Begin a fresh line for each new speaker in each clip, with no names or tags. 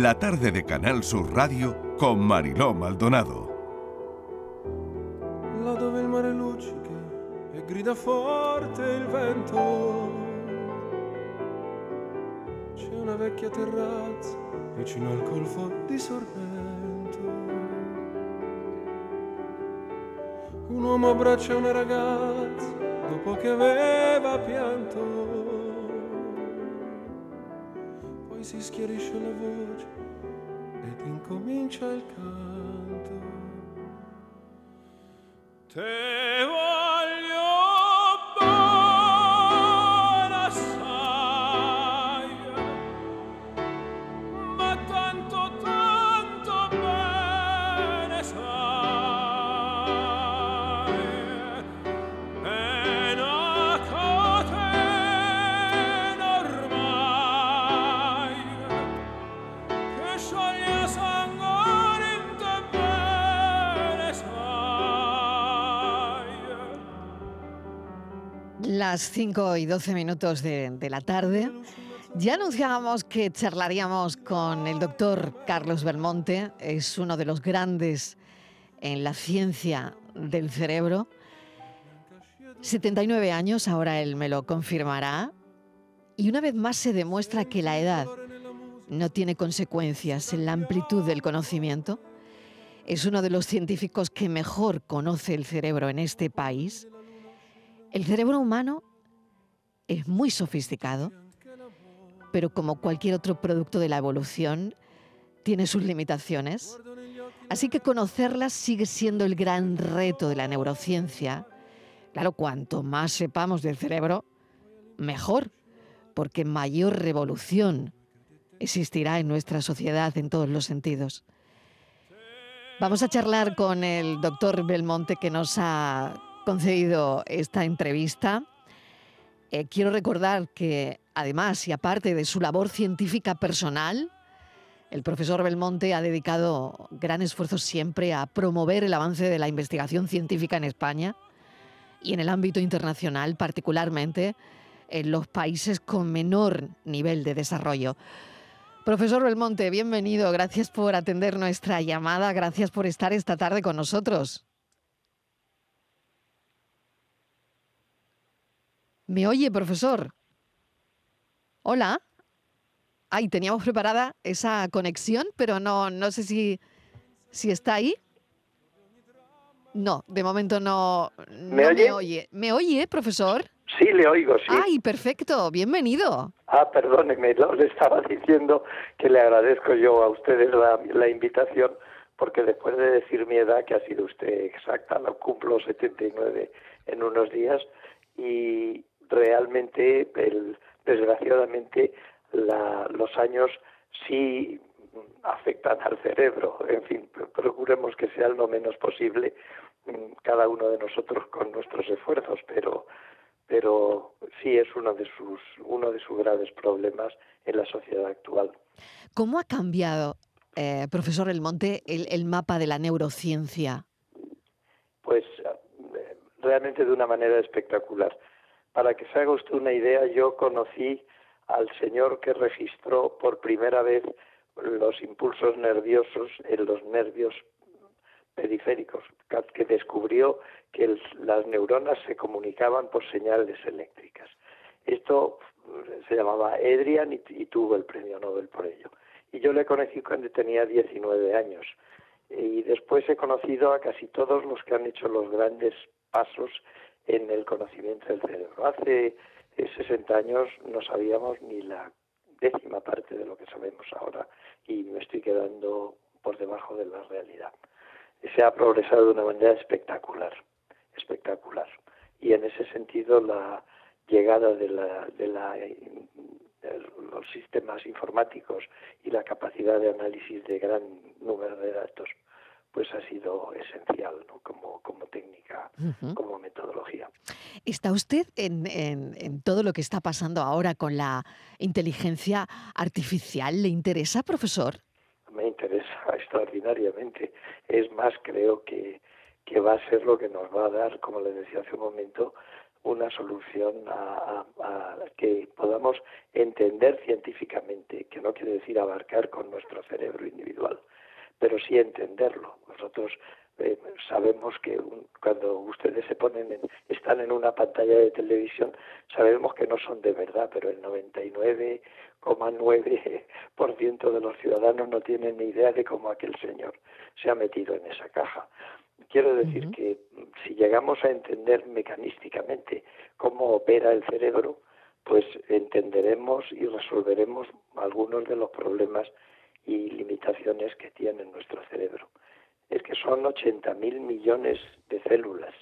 la tarde de Canal Sur Radio con Mariló Maldonado.
Là dove il mare luccica e grida forte il vento, c'è una vecchia terrazza vicino al golfo di Sorrento. Un uomo abbraccia una ragazza dopo che aveva pianto. Si schiarisce la voce ed incomincia il canto. Te
Las 5 y 12 minutos de, de la tarde. Ya anunciábamos que charlaríamos con el doctor Carlos Belmonte. Es uno de los grandes en la ciencia del cerebro. 79 años, ahora él me lo confirmará. Y una vez más se demuestra que la edad no tiene consecuencias en la amplitud del conocimiento. Es uno de los científicos que mejor conoce el cerebro en este país. El cerebro humano es muy sofisticado, pero como cualquier otro producto de la evolución, tiene sus limitaciones. Así que conocerlas sigue siendo el gran reto de la neurociencia. Claro, cuanto más sepamos del cerebro, mejor, porque mayor revolución existirá en nuestra sociedad en todos los sentidos. Vamos a charlar con el doctor Belmonte que nos ha concedido esta entrevista. Eh, quiero recordar que además y aparte de su labor científica personal, el profesor Belmonte ha dedicado gran esfuerzo siempre a promover el avance de la investigación científica en España y en el ámbito internacional, particularmente en los países con menor nivel de desarrollo. Profesor Belmonte, bienvenido. Gracias por atender nuestra llamada. Gracias por estar esta tarde con nosotros. ¿Me oye, profesor? Hola. Ay, teníamos preparada esa conexión, pero no, no sé si, si está ahí. No, de momento no, no
¿Me oye?
oye. ¿Me oye, profesor?
Sí, le oigo, sí.
Ay, perfecto. Bienvenido.
Ah, perdóneme, lo- le estaba diciendo que le agradezco yo a ustedes la, la invitación, porque después de decir mi edad, que ha sido usted exacta, lo cumplo 79 en unos días, y realmente, el, desgraciadamente, la- los años sí afectan al cerebro. En fin, pr- procuremos que sea lo menos posible mm, cada uno de nosotros con nuestros esfuerzos, pero pero sí es uno de sus uno de sus graves problemas en la sociedad actual.
¿Cómo ha cambiado, eh, profesor Belmonte, el, el mapa de la neurociencia?
Pues eh, realmente de una manera espectacular. Para que se haga usted una idea, yo conocí al señor que registró por primera vez los impulsos nerviosos en los nervios periféricos, que descubrió que las neuronas se comunicaban por señales eléctricas. Esto eh, se llamaba Edrian y, y tuvo el premio Nobel por ello. Y yo le conocí cuando tenía 19 años. Y después he conocido a casi todos los que han hecho los grandes pasos en el conocimiento del cerebro. Hace eh, 60 años no sabíamos ni la décima parte de lo que sabemos ahora y me estoy quedando por debajo de la realidad. Se ha progresado de una manera espectacular, espectacular. Y en ese sentido la llegada de, la, de, la, de los sistemas informáticos y la capacidad de análisis de gran número de datos pues ha sido esencial ¿no? como, como técnica, como metodología.
¿Está usted en, en- en todo lo que está pasando ahora con la inteligencia artificial? ¿Le interesa, profesor?
Me interesa extraordinariamente. Es más, creo que, que va a ser lo que nos va a dar, como les decía hace un momento, una solución a, que podamos entender científicamente, que no quiere decir abarcar con nuestro cerebro individual, pero sí entenderlo. Nosotros eh, sabemos que cuando ustedes se ponen en, están en una pantalla de televisión, sabemos que no son de verdad, pero el 99,9% de los ciudadanos no tienen ni idea de cómo aquel señor se ha metido en esa caja. Quiero decir que si llegamos a entender mecanísticamente cómo opera el cerebro, pues entenderemos y resolveremos algunos de los problemas y limitaciones que tiene nuestro cerebro. Es que son 80.000 millones de células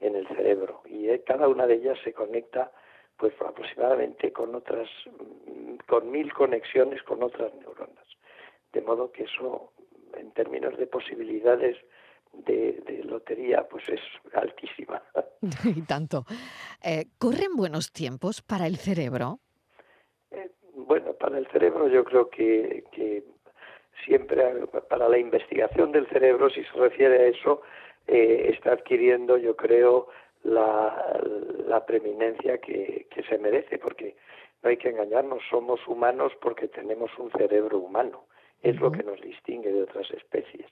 en el cerebro y eh, cada una de ellas se conecta pues aproximadamente con otras mm, con mil conexiones con otras neuronas. De modo que eso en términos de posibilidades de, lotería pues es altísima.
Y tanto. Eh, corren buenos tiempos para el cerebro
bueno para el cerebro yo creo que, que siempre para la investigación del cerebro, si se refiere a eso, eh, está adquiriendo, yo creo, la, la preeminencia que, que se merece, porque no hay que engañarnos, somos humanos porque tenemos un cerebro humano, es lo que nos distingue de otras especies.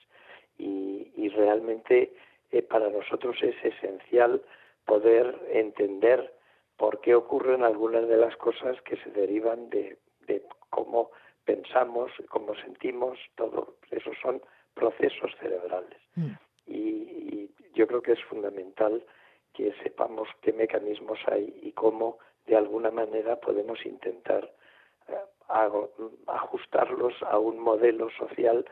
Y, y realmente eh, para nosotros es esencial poder entender por qué ocurren algunas de las cosas que se derivan de, de cómo pensamos, cómo sentimos, todo esos son procesos cerebrales. Mm. Y, yo creo que es fundamental que sepamos qué mecanismos hay y cómo de alguna manera podemos intentar eh, ajustarlos a un modelo social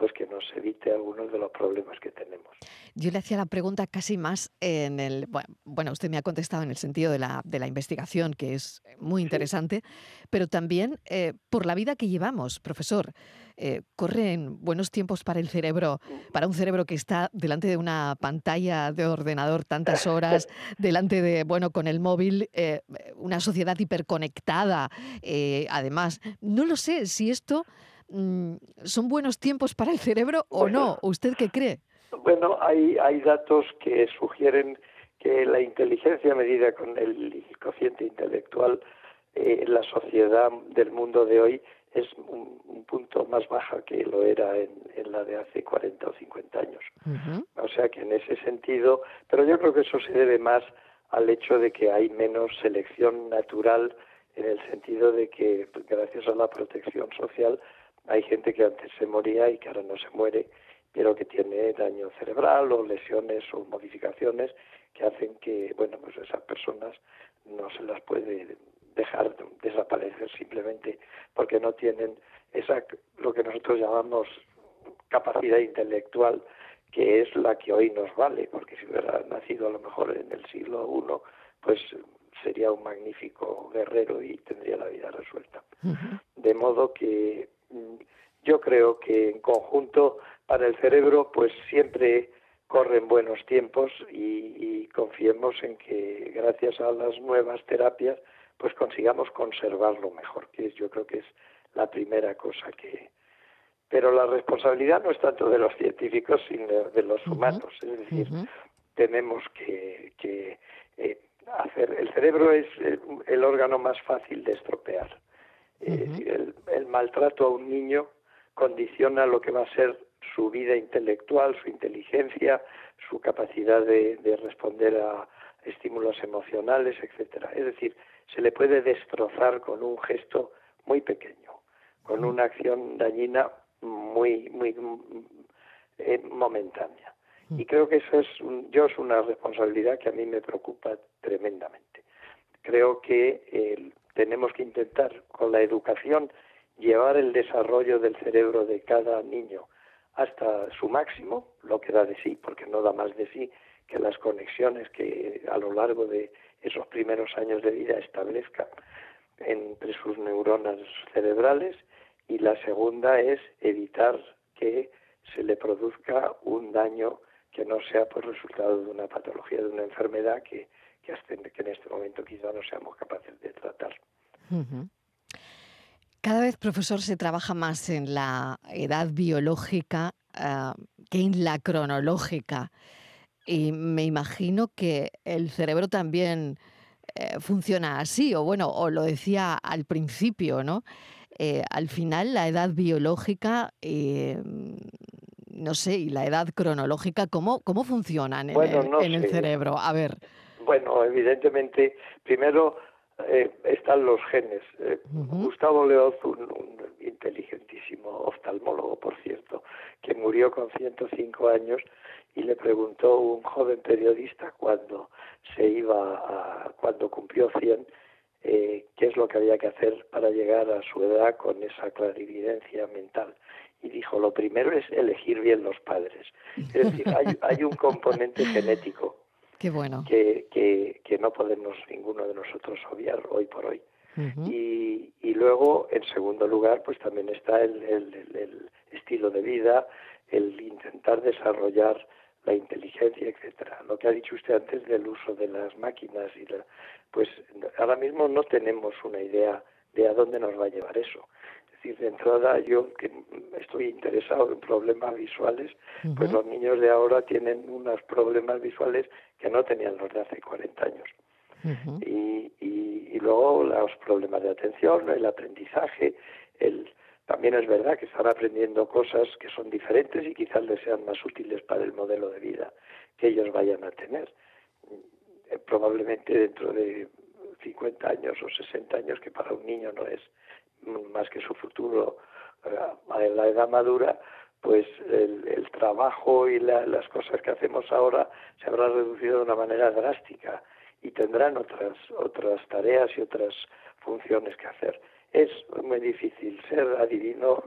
pues que nos evite algunos de los problemas que tenemos.
Yo le hacía la pregunta casi más en el, bueno, usted me ha contestado en el sentido de la, de la investigación, que es muy interesante, pero también eh, por la vida que llevamos, profesor. Eh, corren buenos tiempos para el cerebro, para un cerebro que está delante de una pantalla de ordenador tantas horas, delante de, bueno, con el móvil, eh, una sociedad hiperconectada. además, no lo sé si esto ¿son buenos tiempos para el cerebro o no? ¿Usted qué cree?
Bueno, hay, hay datos que sugieren que la inteligencia medida con el cociente intelectual en eh, la sociedad del mundo de hoy es un, punto más baja que lo era en, la de hace 40 o 50 años. O sea que en ese sentido, pero yo creo que eso se debe más al hecho de que hay menos selección natural en el sentido de que gracias a la protección social hay gente que antes se moría y que ahora no se muere, pero que tiene daño cerebral o lesiones o modificaciones que hacen que, bueno, pues esas personas no se las puede dejar desaparecer simplemente porque no tienen esa lo que nosotros llamamos capacidad intelectual que es la que hoy nos vale porque si hubiera nacido a lo mejor en el siglo I pues sería un magnífico guerrero y tendría la vida resuelta. De modo que yo creo que en conjunto para el cerebro pues siempre corren buenos tiempos y, confiemos en que gracias a las nuevas terapias pues consigamos conservarlo mejor, que yo creo que es la primera cosa que... Pero la responsabilidad no es tanto de los científicos, sino de los humanos. Es decir, tenemos que, eh, hacer... El cerebro es el órgano más fácil de estropear el, maltrato a un niño condiciona lo que va a ser su vida intelectual, su inteligencia, su capacidad de, responder a estímulos emocionales, etcétera. Es decir, se le puede destrozar con un gesto muy pequeño, con una acción dañina muy, muy eh, momentánea. Y creo que eso es, yo es una responsabilidad que a mí me preocupa tremendamente. Creo que el tenemos que intentar con la educación llevar el desarrollo del cerebro de cada niño hasta su máximo, lo que da de sí, porque no da más de sí que las conexiones que a lo largo de esos primeros años de vida establezca entre sus neuronas cerebrales. Y la segunda es evitar que se le produzca un daño que no sea por resultado de una patología, de una enfermedad que que, en este momento quizá no seamos capaces de tratar.
Cada vez, profesor, se trabaja más en la edad biológica ah, que en la cronológica. Y me imagino que el cerebro también eh, funciona así, o bueno, o lo decía al principio, ¿no? Eh, al final la edad biológica, eh, no sé, y la edad cronológica, ¿cómo, cómo funcionan en, el, en el cerebro? A ver.
Bueno, evidentemente, primero eh, están los genes. Eh, Gustavo Leoz, un, inteligentísimo oftalmólogo, por cierto, que murió con 105 años y le preguntó un joven periodista cuando se iba a, cuando cumplió 100, eh, qué es lo que había que hacer para llegar a su edad con esa clarividencia mental. Y dijo, lo primero es elegir bien los padres. Es decir, hay, hay un componente genético
Qué bueno.
Que, que, que, no podemos ninguno de nosotros obviar hoy por hoy. y, y, luego, en segundo lugar, pues también está el, el, estilo de vida, el intentar desarrollar la inteligencia, etcétera. Lo que ha dicho usted antes del uso de las máquinas y pues ahora mismo no tenemos una idea de a dónde nos va a llevar eso decir, de entrada yo que estoy interesado en problemas visuales, pues los niños de ahora tienen unos problemas visuales que no tenían los de hace 40 años. y, y, luego los problemas de atención, el aprendizaje, el, también es verdad que están aprendiendo cosas que son diferentes y quizás les sean más útiles para el modelo de vida que ellos vayan a tener. Eh, probablemente dentro de 50 años o 60 años, que para un niño no es más que su futuro en eh, la edad madura, pues el, trabajo y las cosas que hacemos ahora se habrán reducido de una manera drástica y tendrán otras otras tareas y otras funciones que hacer. Es muy difícil ser adivino,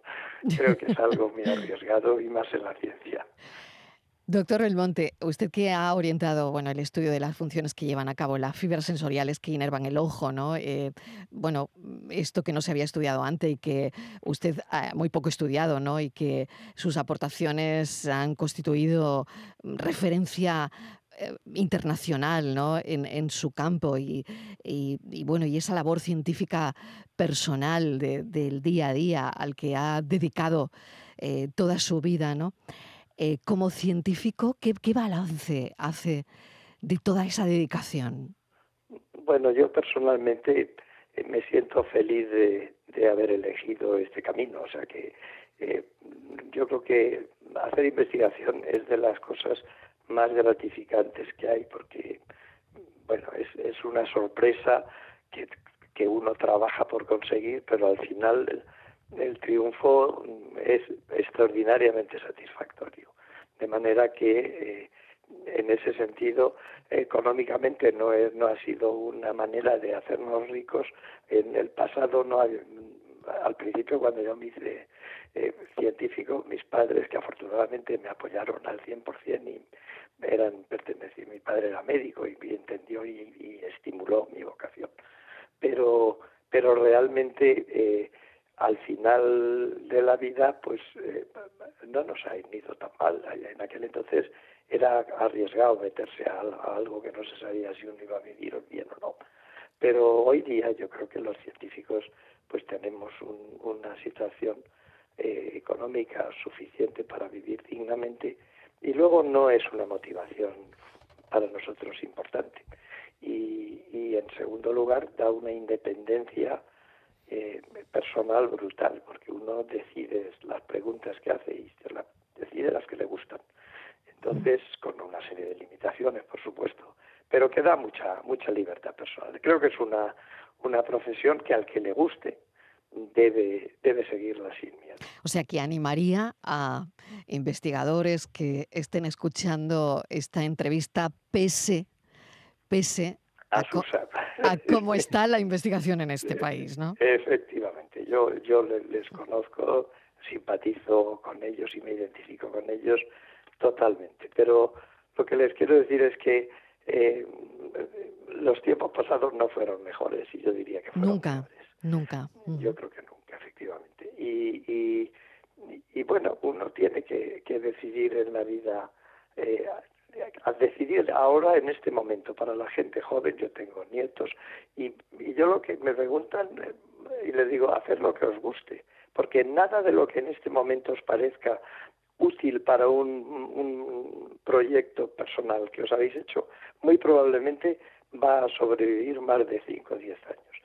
creo que es algo muy arriesgado y más en la ciencia.
Doctor Belmonte, usted que ha orientado bueno, el estudio de las funciones que llevan a cabo las fibras sensoriales que inervan el ojo, ¿no? Eh, bueno, esto que no se había estudiado antes y que usted ha muy poco estudiado, ¿no? Y que sus aportaciones han constituido referencia eh, internacional ¿no? en, su campo y, bueno y esa labor científica personal del día a día al que ha dedicado eh, toda su vida ¿no? Eh, como científico, ¿qué, balance hace de toda esa dedicación?
Bueno, yo personalmente eh, me siento feliz de, haber elegido este camino. O sea que eh, yo creo que hacer investigación es de las cosas más gratificantes que hay porque, bueno, es, es una sorpresa que, que uno trabaja por conseguir, pero al final el triunfo es extraordinariamente satisfactorio. De manera que eh, en ese sentido económicamente no es, no ha sido una manera de hacernos ricos. En el pasado no al principio cuando yo me hice eh, científico, mis padres que afortunadamente me apoyaron al 100% y eran pertenecían, mi padre era médico y, entendió y, estimuló mi vocación. Pero pero realmente eh, al final de la vida, pues eh, no nos ha ido tan mal. En aquel entonces era arriesgado meterse a, algo que no se sabía si uno iba a vivir bien o no. Pero hoy día yo creo que los científicos pues tenemos una situación eh, económica suficiente para vivir dignamente y luego no es una motivación para nosotros importante. Y, y en segundo lugar da una independencia eh, personal brutal, porque uno decide las preguntas que hace y decide las que le gustan. Entonces, con una serie de limitaciones, por supuesto, pero que da mucha, mucha libertad personal. Creo que es una, una profesión que al que le guste debe, debe seguirla sin miedo.
O sea, que animaría a investigadores que estén escuchando esta entrevista pese, pese
a,
cómo está la investigación en este país, ¿no?
Efectivamente, yo, yo les, conozco, simpatizo con ellos y me identifico con ellos totalmente. Pero lo que les quiero decir es que eh, los tiempos pasados no fueron mejores y yo diría que fueron
nunca,
mejores.
Nunca.
Yo creo que nunca, efectivamente. Y, y, y bueno, uno tiene que, que decidir en la vida eh, a decidir ahora en este momento para la gente joven yo tengo nietos y, y yo lo que me preguntan eh, y les digo hacer lo que os guste porque nada de lo que en este momento os parezca útil para un, proyecto personal que os habéis hecho, muy probablemente va a sobrevivir más de 5 o 10 años.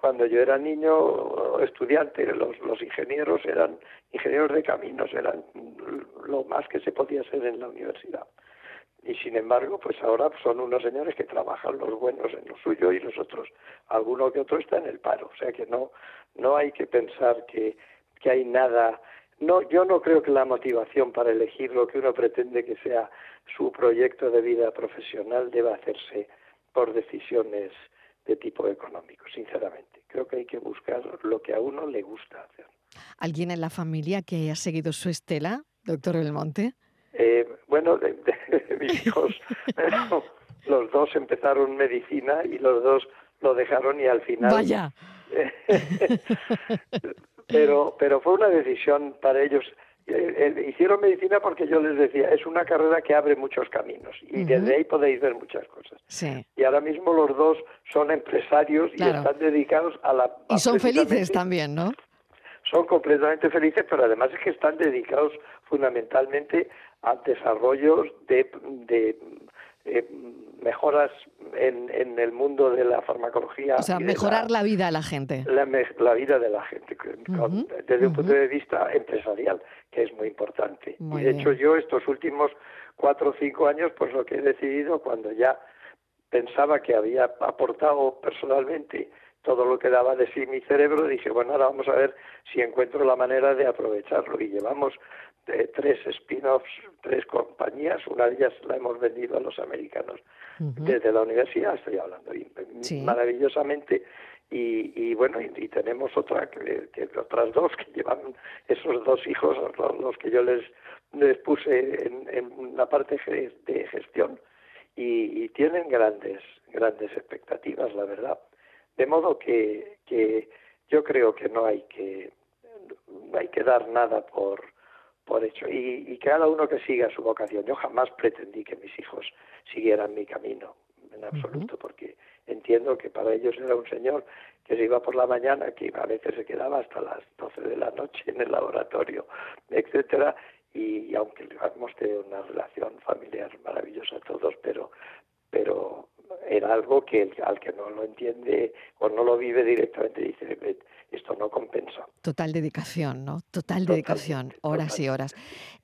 Cuando yo era niño, estudiante, los, los ingenieros eran ingenieros de caminos, eran lo más que se podía ser en la universidad y sin embargo, pues ahora son unos señores que trabajan los buenos en lo suyo y los otros, alguno que otro está en el paro. O sea que no, no hay que pensar que, que hay nada. No, yo no creo que la motivación para elegir lo que uno pretende que sea su proyecto de vida profesional deba hacerse por decisiones de tipo económico, sinceramente. Creo que hay que buscar lo que a uno le gusta hacer.
¿Alguien en la familia que haya seguido su estela, doctor Belmonte?
Eh, bueno, de, mis hijos, los dos empezaron medicina y los dos lo dejaron y al final.
Vaya.
pero, pero fue una decisión para ellos. Eh, eh, hicieron medicina porque yo les decía, es una carrera que abre muchos caminos y desde ahí podéis ver muchas cosas.
Sí.
Y ahora mismo los dos son empresarios y están dedicados a la...
y son felices también, ¿no?
Son completamente felices, pero además es que están dedicados fundamentalmente a desarrollos de, de eh, mejoras en, en, el mundo de la farmacología.
O sea, mejorar la, vida de la gente.
La, la vida de la gente, desde un punto de vista empresarial, que es muy importante. y de hecho yo estos últimos cuatro o cinco años, pues lo que he decidido cuando ya pensaba que había aportado personalmente todo lo que daba de sí mi cerebro, dije, bueno, ahora vamos a ver si encuentro la manera de aprovecharlo. Y llevamos eh, tres spin-offs, tres compañías, una de ellas la hemos vendido a los americanos desde la universidad, estoy hablando maravillosamente. Y, y, bueno, y, tenemos otra que, otras dos que llevan esos dos hijos, los, que yo les, les puse en, en la parte de gestión y, y tienen grandes, grandes expectativas, la verdad. De modo que, que yo creo que no hay que no hay que dar nada por por hecho. Y, y cada uno que siga su vocación. Yo jamás pretendí que mis hijos siguieran mi camino en absoluto, porque entiendo que para ellos era un señor que se iba por la mañana, que a veces se quedaba hasta las 12 de la noche en el laboratorio, etcétera, y, y aunque hemos tenido una relación familiar maravillosa todos, pero pero era algo que al que no lo entiende o no lo vive directamente dice, esto no compensa.
Total dedicación, ¿no? Total dedicación, horas y horas.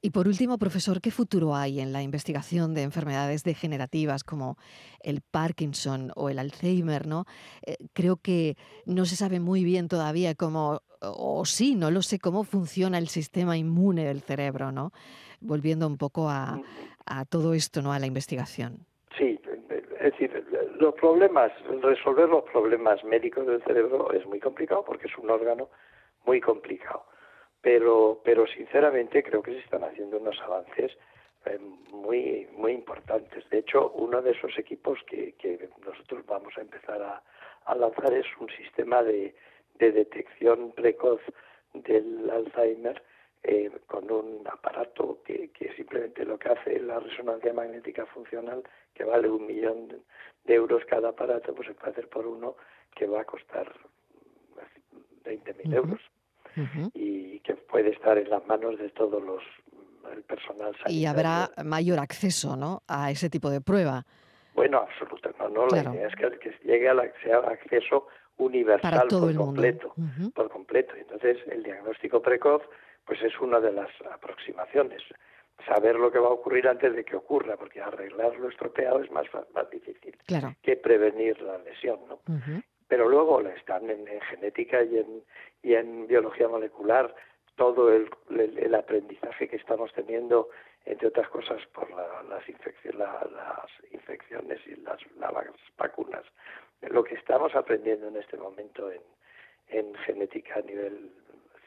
Y por último, profesor, ¿qué futuro hay en la investigación de enfermedades degenerativas como el Parkinson o el Alzheimer, ¿no? Eh, creo que no se sabe muy bien todavía cómo, o sí, no lo sé, cómo funciona el sistema inmune del cerebro, ¿no? Volviendo un poco a, a todo esto, ¿no? A la investigación.
Los problemas, resolver los problemas médicos del cerebro es muy complicado porque es un órgano muy complicado. Pero, pero sinceramente creo que se están haciendo unos avances eh, muy, muy importantes. De hecho, uno de esos equipos que, nosotros vamos a empezar a, lanzar es un sistema de detección precoz del Alzheimer eh, con un aparato que, que, simplemente lo que hace la resonancia magnética funcional, que vale un millón de euros cada aparato, pues se puede hacer por uno que va a costar 20.000 euros y que puede estar en las manos de todos los el personal sanitario.
Y habrá mayor acceso, ¿no, a ese tipo de prueba.
Bueno, absolutamente. No, la idea es que, que llegue a sea acceso universal
todo
por
el
completo,
mundo.
por completo. Entonces, el diagnóstico precoz pues es una de las aproximaciones. Saber lo que va a ocurrir antes de que ocurra, porque arreglar lo estropeado es más, más difícil que prevenir la lesión. ¿no? Pero luego están en, genética y en, y en biología molecular todo el, el, aprendizaje que estamos teniendo, entre otras cosas, por las, infecciones, las infecciones y las, las, vacunas. Lo que estamos aprendiendo en este momento en, en genética a nivel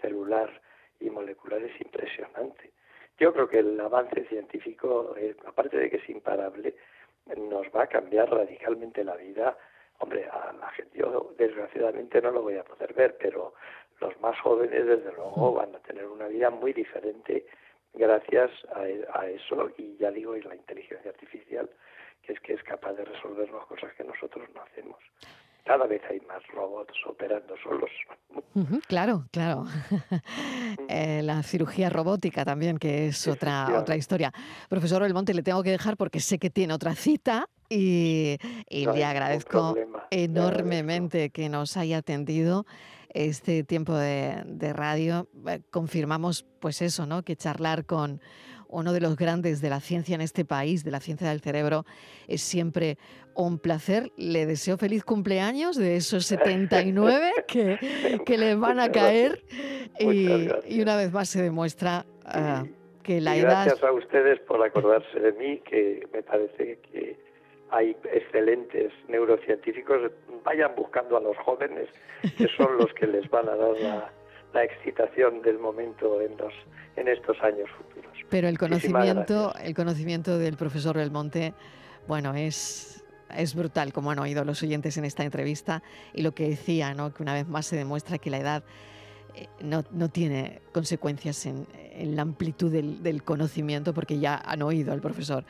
celular y molecular es impresionante. Yo creo que el avance científico, eh, aparte de que es imparable, nos va a cambiar radicalmente la vida. Hombre, a la gente, yo desgraciadamente no lo voy a poder ver, pero los más jóvenes desde luego van a tener una vida muy diferente gracias a, eso y ya digo, y la inteligencia artificial, que es que es capaz de resolver las cosas que nosotros no hacemos. cada vez hay más robots operando solos.
claro, claro. Eh, la cirugía robótica también, que es otra, otra historia. Profesor Belmonte, le tengo que dejar porque sé que tiene otra cita y, le agradezco enormemente que nos haya atendido este tiempo de, de radio. Eh, confirmamos pues eso, ¿no? Que charlar con uno de los grandes de la ciencia en este país, de la ciencia del cerebro, es siempre un placer. Le deseo feliz cumpleaños de esos 79 que, que le van a caer y, una vez más se demuestra ah, que la edad...
Gracias a ustedes por acordarse de mí, que me parece que hay excelentes neurocientíficos. Vayan buscando a los jóvenes, que son los que les van a dar la, la excitación del momento en, los, en estos años futuros.
Pero el conocimiento, el conocimiento del profesor Belmonte, bueno, es, es brutal, como han oído los oyentes en esta entrevista, y lo que decía, ¿no? que una vez más se demuestra que la edad eh, no, no, tiene consecuencias en, en la amplitud del, del, conocimiento, porque ya han oído al profesor.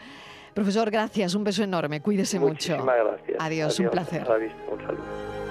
Profesor, gracias, un beso enorme, cuídese
Muchísimas
mucho.
Gracias.
Adiós, un placer.
Un saludo.